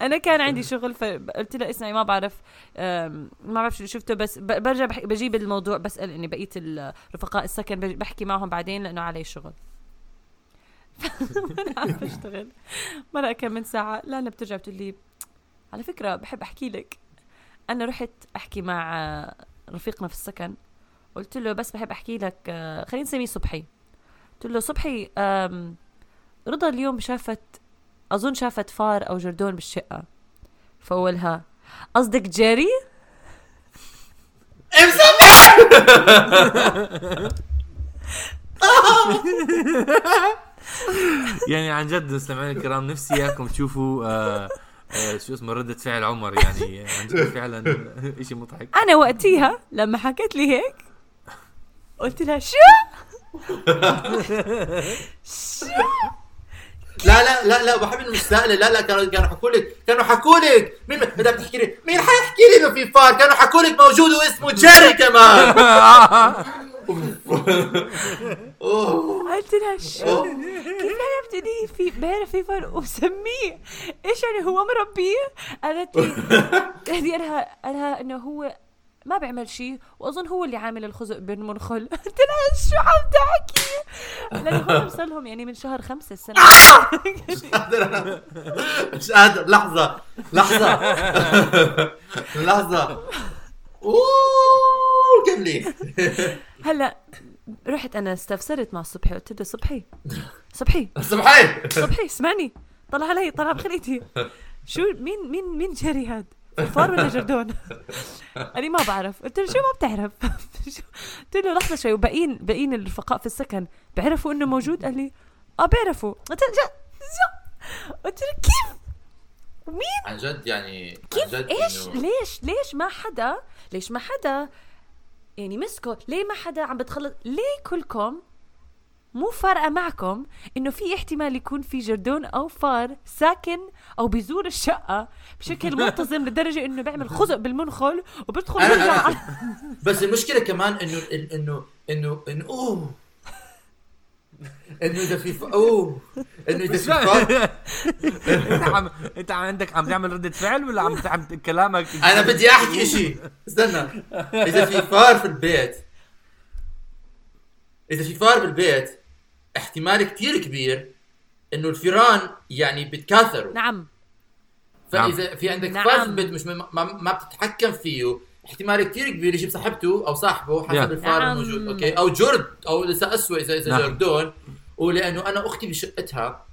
أنا كان عندي شغل فقلت له اسمعي ما بعرف ما بعرف شو شفته بس برجع بجيب الموضوع بسأل إني بقيه الرفقاء السكن بحكي معهم بعدين لأنه علي شغل. وأنا عم بشتغل مرة كم من ساعة؟ لا لا بترجع بتقول لي على فكرة بحب أحكي لك. أنا رحت أحكي مع رفيقنا في السكن قلت له بس بحب أحكي لك آه، خلينا نسميه صبحي. قلت له صبحي رضا اليوم شافت أظن شافت فار أو جردون بالشقة. فاولها قصدك جيري؟ يعني عن جد مستمعينا الكرام نفسي إياكم تشوفوا آه آه شو اسمه ردة فعل عمر يعني عن جد فعلا شيء مضحك. أنا وقتيها لما حكت لي هيك قلت لها شو؟ لا لا لا لا بحب إنه مستقله لا لا كانوا كانوا حكوا لك كانوا حكوا لك. مين بدك تحكي لي؟ مين حيحكي لي إنه في فار؟ كانوا حكوا لك موجود واسمه جيري كمان. قلت لها شو؟ كيف عرفت لي في بيعرف في فرق وسميه. إيش يعني؟ هو مربيه؟ قالت لي قالها قالها إنه هو ما بيعمل شيء وأظن هو اللي عامل الخزق بالمنخل قلت لها شو عم تحكي؟ لأنه صار لهم يعني من شهر خمسة السنة. مش قادر. مش قادر. لحظة. لحظة. لحظة. أوه كملي هلأ رحت أنا استفسرت مع صبحي قلت له صبحي صبحي صبحي! صبحي اسمعني. طلع علي طلع بخليتي شو مين مين مين جيري هاد؟ فار ولا جردون؟ قال لي ما بعرف. قلت له شو ما بتعرف؟ قلت له لحظة شوي. وباقيين باقيين الرفقاء في السكن بيعرفوا إنه موجود؟ قال لي آه بيعرفوا. قلت له. قلت له كيف؟ مين؟ عن جد يعني عن كيف؟ جد إيش؟ إنه- ليش؟ ليش ما حدا ليش ما حدا يعني مسكه؟ ليه ما حدا عم بتخلص؟ ليه كلكم مو فارقة معكم إنه في احتمال يكون في جردون أو فار ساكن أو بيزور الشقة بشكل منتظم لدرجة إنه بيعمل خزق بالمنخل وبيدخل أنا- وبيرجع أنا- على- بس المشكلة كمان إنه إنه إنه انه أوه. إنه إذا في. أوه. إنه إذا في فار. أنت عم أنت عندك عم تعمل ردة فعل ولا عم عم كلامك أنا بدي أحكي إشي. استنى. إذا في فار في البيت. إذا في فار بالبيت احتمال كتير كبير إنه الفيران يعني بتكاثروا نعم. فإذا في عندك نعم. مش ما, ما, ما بتتحكم فيه احتمال كتير كبير يجيب صاحبته أو صاحبه حسب Yeah. الفار نعم. الموجود. أوكي؟ أو جرد أو لسه اسوء اذا إذا نعم. جردون. ولأنه أنا أختي بشقتها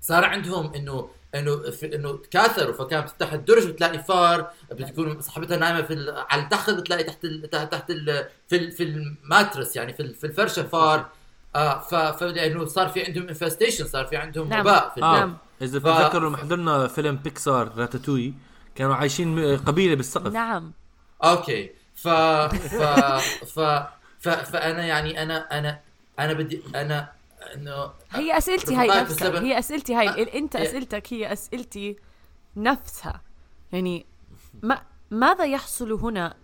صار عندهم انه إنه إنه تكاثروا. فكانت بتفتح الدرج بتلاقي فار بتكون صاحبتها نايمة في ال- على التخت بتلاقي تحت ال... تحت تحت ال... في ال... في ال mattress يعني في ال... في الفرشة فار. آه ف... فلأنه صار في عندهم infestation صار في عندهم نعم. وباء في آه نعم. إذا ف- بتتذكروا لما حضرنا فيلم Pixar Ratatouille كانوا عايشين قبيلة بالسقف. نعم. أوكي. ف ف ف, ف... فأنا يعني أنا أنا أنا بدي أنا إنه هي أسئلتي هاي نفسها. هي أسئلتي هاي. آه، ال- أنت إيه. أسئلتك هي أسئلتي نفسها. يعني ما ماذا يحصل هنا؟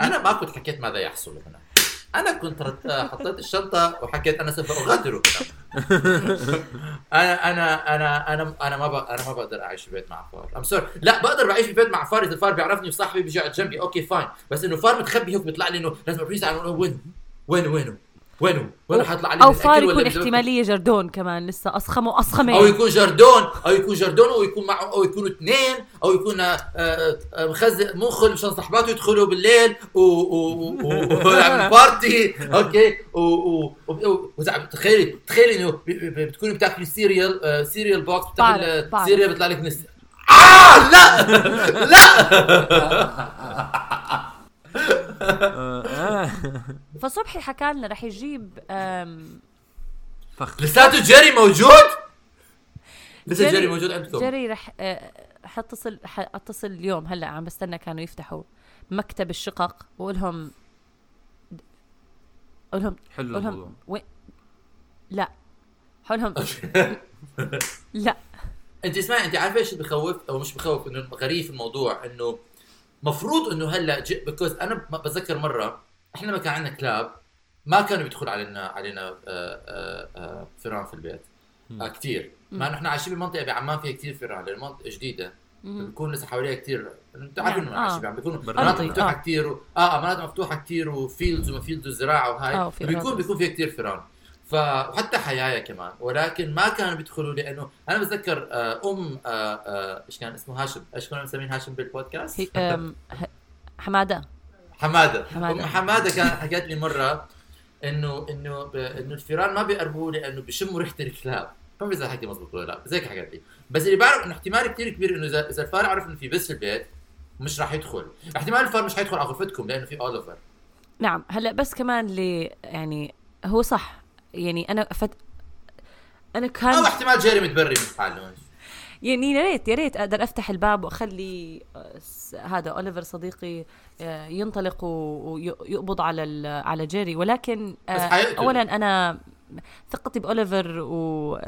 أنا ما كنت حكيت ماذا يحصل هنا. أنا كنت. حطيت الشنطة وحكيت أنا سوف أغادر أنا أنا أنا أنا أنا ما. أنا ما بقدر أعيش في بيت مع فار. I'm sorry لا بقدر بعيش في بيت مع فار. إذا الفار بيعرفني وصاحبي بيجي على جنبي أوكي fine بس إنه فار متخبي هيك بيطلع لي إنه لازم ا brace على وين؟ وين وينه؟ وينه؟ وين حيطلع لي أو فار يكون احتمالية جردون كمان لسه أصخمه واصخمه أو يكون جردون أو يكون جردون أو يكون معه أو يكونوا اثنين أو يكون آه، آه، مخزن منخل مشان صحباته يدخلوا بالليل و و و ويعمل party okay. و تخيلي تخيلي إنه بتكوني بتاكلي cereal آه، cereal box بتاكل. cereal بيطلع لك نس آه لا! لا! آه، آه. فصبحي حكى لنا رح يجيب فخ لساته جيري موجود؟ لسه جيري- جيري موجود عندكم؟ جيري رح آه، حتصل حتصل اليوم هلا عم بستنى كانوا يفتحوا مكتب الشقق واقول لهم أقول لهم حلو أقول الموضوع. لهم وين؟ لا. حول لهم. لا. انت اسمعي انت عارفة إيش اللي بخوف أو مش بخوف إنه غريب في الموضوع إنه مفروض إنه هلا بيكوز أنا بتذكر مرة إحنا لما كان عندنا كلاب ما كانوا بيدخل علينا علينا آه، آه، آه، فئران في البيت. كثير مع إنه إحنا عايشين بمنطقه بعمان فيها كثير فئران لأن المنطقة جديدة. بيكون لسه حواليها كثير انت عارف نعم، انه آه. عايشين بعمان بيكونوا برا. مناطق مفتوحة آه. كثير و... آه مناطق مفتوحة كثير و fields وما fields وزراعة وهاي. بيكون. بيكون فيها كثير فئران ف وحتى حيايا كمان. ولكن ما كانوا بيدخلوا لأنه أنا بتذكر أم إيش كان اسمه؟ هاشم. إيش كنا مسمين هاشم بالبودكاست؟ هي آم، ه- حمادة. حمادة. أم حمادة كانت حكت لي مرة إنه إنه ب- إنه الفيران ما بيقربوا لأنه بيشموا ريحة الكلاب. ما بعرف إذا حكي مضبوط ولا لا بس هيك حكت لي. بس اللي بعرف إنه احتمال كثير كبير إنه اذا إذا الفار عرف إنه في بس في البيت مش راح يدخل. احتمال الفار مش حيدخل على غرفتكم لأنه في اوليفر نعم. هلأ بس كمان اللي يعني هو صح. يعني أنا فت أنا أو كان احتمال جيري متبري من حاله. يعني يا ريت يا ريت أقدر أفتح الباب وأخلي آه، هذا أوليفر صديقي آه، ينطلق ويقبض على على جيري ولكن آه،. اولا أنا ثقتي بأوليفر و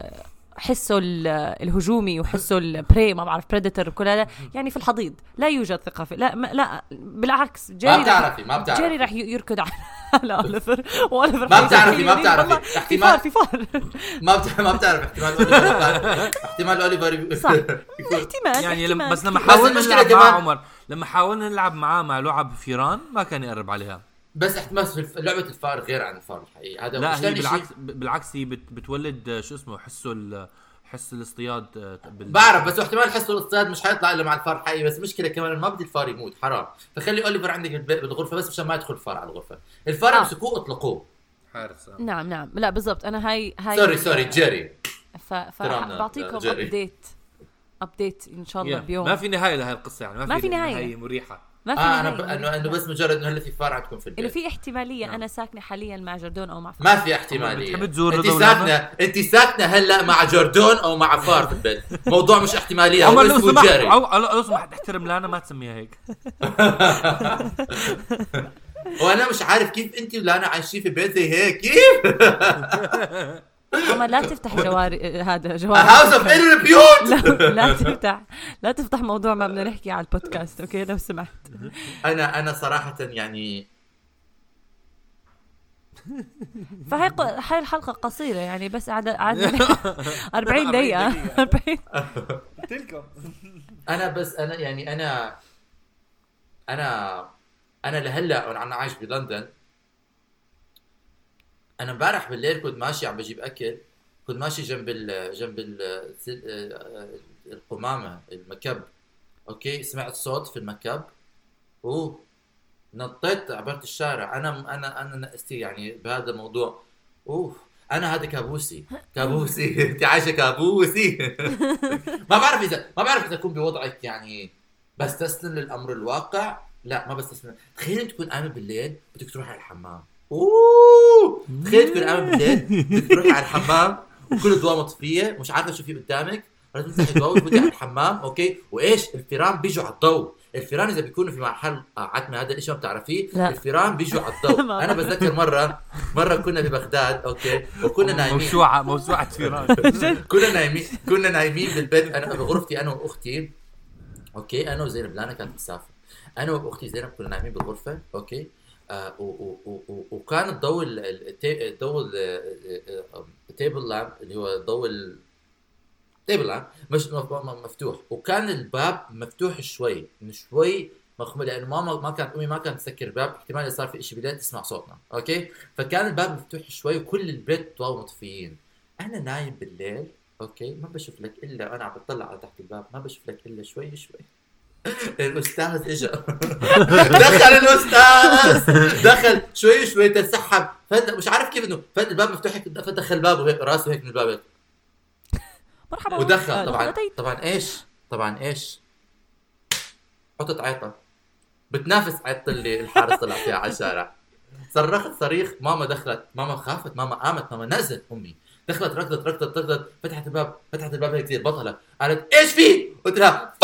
حسه ال- الهجومي وحسه البري ما بعرف predator وكل هذا. يعني في الحضيض لا يوجد ثقة في لا لا بالعكس جيري ما رح- بتعرفي ما بتعرفي. جيري راح ي- يركض على على اوليفر وأوليفر ما بتعرفي، ما بتعرفي. احتمال- فار في فار ما ما بتعرف احتمال أوليفر احتمال أوليفر صح. احتمال يعني لما. بس لما حاولنا نلعب مع عمر لما حاولنا نلعب معاه مع لعب فيران ما كان يقرب عليها. بس احتمال في الف- لعبة الفار غير عن الفار الحقيقي. هذا لا هي ثاني شيء- بالعكس بالعكس هي بت بتولد آه، شو اسمه حسه ال- حس الاصطياد آه، بال... بعرف بس احتمال حسه الاصطياد مش حيطلع إلا مع الفار الحقيقي بس المشكلة كمان ما بدي الفار يموت حرام. فخلي أوليفر عندك بالغرفة بس مشان ما يدخل الفار على الغرفة. الفار آه. يمسكوه اطلقوه. حارس آه. نعم نعم. لا بالضبط. أنا هاي هاي sorry sorry جيري ف... فبعطيكم. update update إن شاء الله يا، بيوم. ما في نهاية لهي القصة يعني ما في نهاية. نهاية مريحة. ما في آه أنا. ب... إنه إنه بس مجرد إنه هلا في فار عندكم في انه البيت في احتمالية نعم. أنا ساكنة حاليا مع جردون أو مع ما في احتمالية. بتحب تزور انت؟ ساكنه انت ساكنه هلأ مع جوردون أو مع فار في البيت. موضوع مش احتمالية هو عمر لو سمحت لو سمحت احترم لانا ما تسميها هيك. وأنا مش عارف كيف أنت ولا أنا عايشين في بيت زي هيك كيف؟ عمر لا تفتح جواري هذا جواري. house of repute لا لا تفتح لا تفتح موضوع ما بدنا نحكي على البودكاست okay؟ لو سمحت. أنا أنا صراحة يعني فهي ق- هاي الحلقة قصيرة يعني بس قعد قعدنا 40 دقيقة. 40 تلكم. أنا بس أنا يعني أنا أنا أنا لهلأ وأنا عايش بلندن. أنا امبارح بالليل كنت ماشي عم بجيب أكل كنت ماشي جنب ال جنب ال القمامة المكب. okay؟ سمعت صوت في المكب. أوه! نطيت عبرت الشارع. أنا أنا أنا نقستي يعني بهذا الموضوع. أوه! أنا هذا كابوسي. كابوسي. انت عايشة كابوسي. ما بعرف إذا ما بعرف إذا أكون بوضعك يعني بستسلم للأمر الواقع. لا ما بستسلم. تخيل تكون قايمة بالليل بدك تروح على الحمام. أوه! تخيل تكون قايمه بالليل بدك تروح على الحمام وكل الضوء مطفية مش عارفه شو في قدامك بدك تفتحي الضوء وتفوتي على الحمام okay؟ وإيش؟ الفيران بيجوا على الضوء. الفيران إذا بيكونوا في محل عتمة هذا الشيء ما بتعرفيه؟ لا. الفيران بيجوا على الضوء. أنا بتذكر مرة مرة كنا ببغداد okay؟ وكنا نايمين. موسوعه موسوعة فيران. كنا نايمين كنا نايمين بالبيت. أنا بغرفتي أنا وأختي okay؟ أنا وزينب لانا كانت مسافرة. أنا وأختي زينب كنا نايمين بالغرفة okay؟ آه وكان الضوء الضوء ال- ال- ال- ال table lamp اللي هو ال- ال table lamp مش مفتوح. وكان الباب مفتوح شوي شوي مخمول لأنه ماما ما كانت أمي ما كانت تسكر الباب احتمال صار في شيء بالليل تسمع صوتنا okay؟ فكان الباب مفتوح شوي وكل البيت ضوء مطفيين. أنا نايم بالليل أوكي؟ ما بشوف لك إلا أنا عم بطلع على تحت الباب ما بشوف لك إلا شوي شوي. الأستاذ اجى دخل الأستاذ. دخل شوي شوي تسحب. فد مش عارف كيف إنه فد الباب مفتوح هيك فدخل الباب وهيك راسه هيك من الباب هيك. مرحبا. ودخل. آه، طبعا. طبعا إيش؟ طبعا إيش؟ حطت عيطة. بتنافس عيطة اللي الحارس طلع فيها على الشارع. صرخت صريخ. ماما دخلت. ماما خافت. ماما قامت. ماما نزلت. أمي دخلت ركضت ركضت ركضت. فتحت الباب. فتحت الباب هيك كثير بطلة قالت إيش في؟ قلت لها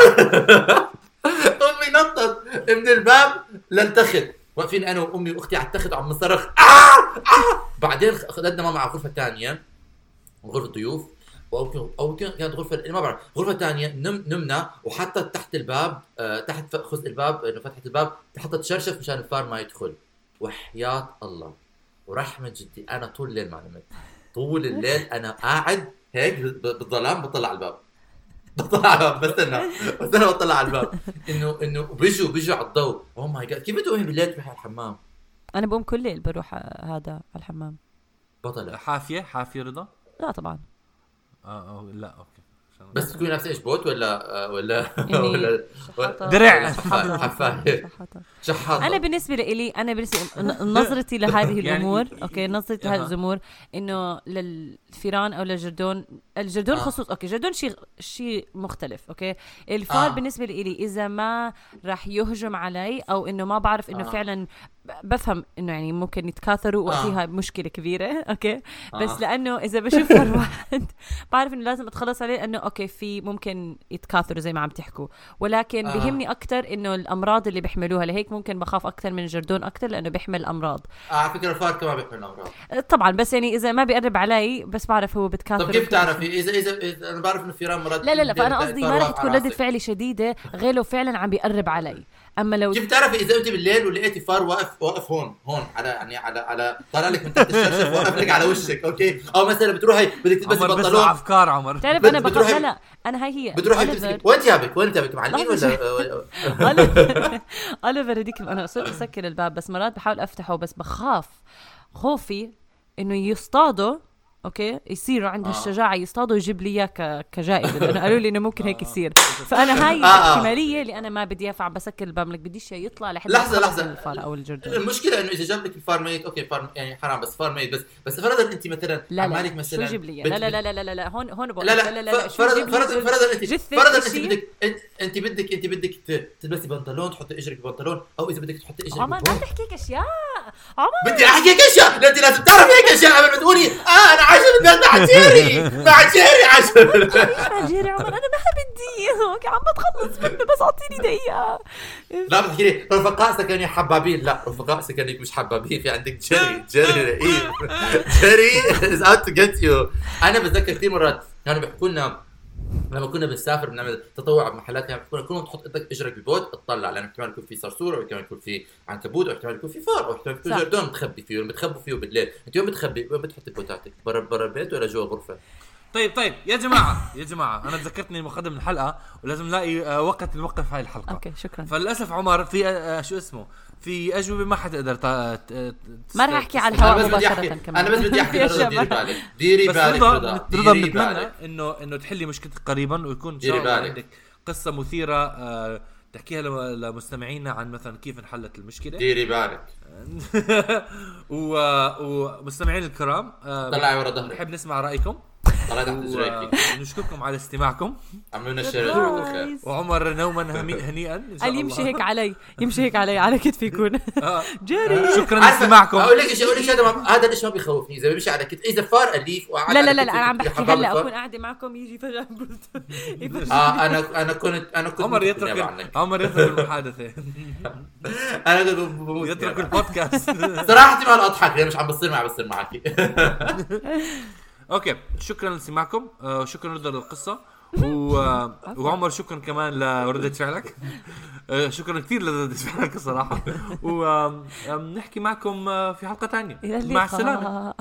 امي نطت من الباب للتخت واقفين أنا وأمي وأختي على التخت وعم نصرخ. آه! آه! بعدين اخذتنا ماما على غرفة ثانية غرفة ضيوف. أو أو كانت غرفه ما بعرف. غرفة ثانية نم نمنا وحطت تحت الباب آه تحت خز الباب إنه فتحت الباب حطت شرشف مشان الفار ما يدخل. وحياة الله. ورحمة جدي أنا طول الليل ما نمت. طول الليل أنا قاعد هيك بالظلام بطلع على الباب. بطلع بستنى. بستنى بطلع على الباب. إنه إنه بيجوا بيجوا على الضوء. oh my God كيف بتقومي بالليل تروحي على الحمام؟ أنا بقوم كل ليل بروح آه، هذا على الحمام. بطلة حافية؟ حافية رضا؟ لا طبعا. آه أو لا okay. بس تكوني لابسة إيش بوت ولا آه، ولا يعني ولا. درع. شحاطة؟ أنا بالنسبة لي أنا بالنسبة نظرتي لهذه يعني- الأمور okay نظرتي لهذه. الأمور إنه لل للفيران أو للجردون الجردون آه. خصوص okay الجردون شيء شيء مختلف okay الفار آه. بالنسبة لي إذا ما راح يهجم علي أو إنه ما بعرف إنه آه. فعلا بفهم إنه يعني ممكن يتكاثروا وقتها مشكلة كبيرة okay بس آه. لأنه إذا بشوف فار واحد بعرف إنه لازم أتخلص عليه لأنه okay في ممكن يتكاثروا زي ما عم تحكوا ولكن آه. بيهمني أكثر إنه الأمراض اللي بيحملوها لهيك ممكن بخاف أكثر من الجردون أكثر لأنه بيحمل أمراض آه، على فكرة الفار كمان بيحمل أمراض طبعا بس يعني إذا ما بيقرب علي بس بعرف هو بتكاثر طب كيف تعرفي؟ اذا اذا, إذا أنا بعرف إنه فيران مرات لا لا لا فأنا قصدي ما رح تكون ردة. فعلي شديدة غير لو فعلا عم بيقرب علي. أما لو كيف تعرفي إذا انت بالليل ولقيتي فار واقف واقف هون هون على يعني على على طالع لك من تحت الشرشف واقف لك على وشك okay؟ أو مثلا بتروحي بدك تلبسي عمر بس بنطلون. أفكار عمر. بتعرف بت- أنا بخاف بتروحي- لا لا أنا هاي هي. بتروحي تلبسي وين ثيابك وين ثيابك معلمين ولا أوليفر. هديك أنا صرت أسكر الباب بس مرات بحاول أفتحه بس بخاف خوفي إنه يصطادوا okay؟ يصيروا عندها آه. الشجاعة يصطادوا يجيب لي إياه كجائزة لأنه قالوا لي إنه ممكن هيك يصير. فأنا هاي آه، آه. الاحتماليه اللي أنا ما بدي أفعل بسكر الباب لك بديش إياه يطلع لحد لحظة. من الفار أو الجردون المشكلة إنه إذا جاب لك الفار ميت okay فار يعني حرام بس فار ميت بس بس فرضا أنت مثلا لا عمالك لا. مثلا شو جيب لي لا لا لا لا لا لا, هون هون بقول لا لا, لا لا لا. فرضا فرضا فرضا انت فرضا أنت؟ بدك أنت بدك أنت بدك تلبسي بنطلون تحطي إجرك ببنطلون أو إذا بدك تحطي إجرك عمر ما ببنطلون تحكي هيك أشياء. عمر بدي احكي هيك أشياء! لا أنت لازم تعرفي هيك أشياء قبل ما تقولي آه أنا عايشه بالناس مع جيري مع جيري عايشه ليش مع جيري عمر أنا ما بدي okay عم بتخلص منه بس أعطيني دقيقة. لا بتحكي لي رفقاء سكني حبابين. لا رفقاء سكنك مش حبابين. في عندك جيري جيري رقيب جيري is out to get you أنا بتذكر كثير مرات كانوا بيحكوا لنا لما كنا بنسافر بنعمل تطوع بمحلات بيحكوا لنا كل تحط إيدك إجرك ببوت اطلع لأنه احتمال يكون في صرصور أو احتمال يكون في عنكبوت أو احتمال يكون في فار أو احتمال يكون. جردون بتخبي فيه بتخبوا فيه بالليل. أنت وين بتخبي وين بتحطي بوتاتك برا برا البيت ولا جوا الغرفه طيب طيب يا جماعة يا جماعة أنا تذكرتني مقدم الحلقة ولازم نلاقي آه، وقت نوقف هاي الحلقة. okay شكرا. فللأسف عمر في آه، شو اسمه في أجوبة ما حتقدر تا- ت- ما رح أحكي على الهواء أنا بس بدي مباشرة احكي كمان. أنا بس بدي أحكي ديري. بالك. ديري بالك رضا رضا. بنتمنى إنه إنه تحلي مشكلتك قريبا ويكون إن ديري شاء الله بالك. عندك قصة مثيرة آه، تحكيها لم- لمستمعينا عن مثلا كيف انحلت المشكلة. ديري بالك. و... ومستمعين الكرام آه، طلعي ورا ظهرك. بنحب نسمع رأيكم. طلعي تحت رجليك ونشكركم على استماعكم. عملوا لنا share خير. وعمر نوما هنيئا قال يمشي هيك علي يمشي هيك علي على كتفي يكون. آه، جيري شكرا عارفة، لاستماعكم. أقول لك شيء أقول لك شيء هذا هذا الشيء ما بيخوفني؟ إذا بيمشي على كتف إذا فار أليف وقعد لا لا لا, أنا عم بحكي هلا. أكون قاعدة معكم يجي فجأة آه أنا أنا كنت أنا كنت عمر يترك. عمر يترك المحادثة. أنا كنت بموت يترك البودكاست. صراحة ما أضحك مش عم بصير معي بصير معك أوكي شكرا لاستماعكم آه، شكرا رضا للقصه و... آه، وعمر شكرا كمان لردة فعلك. آه، شكرا كثير لردة فعلك الصراحه ونحكي معكم آه، في حلقة ثانية. مع السلامة.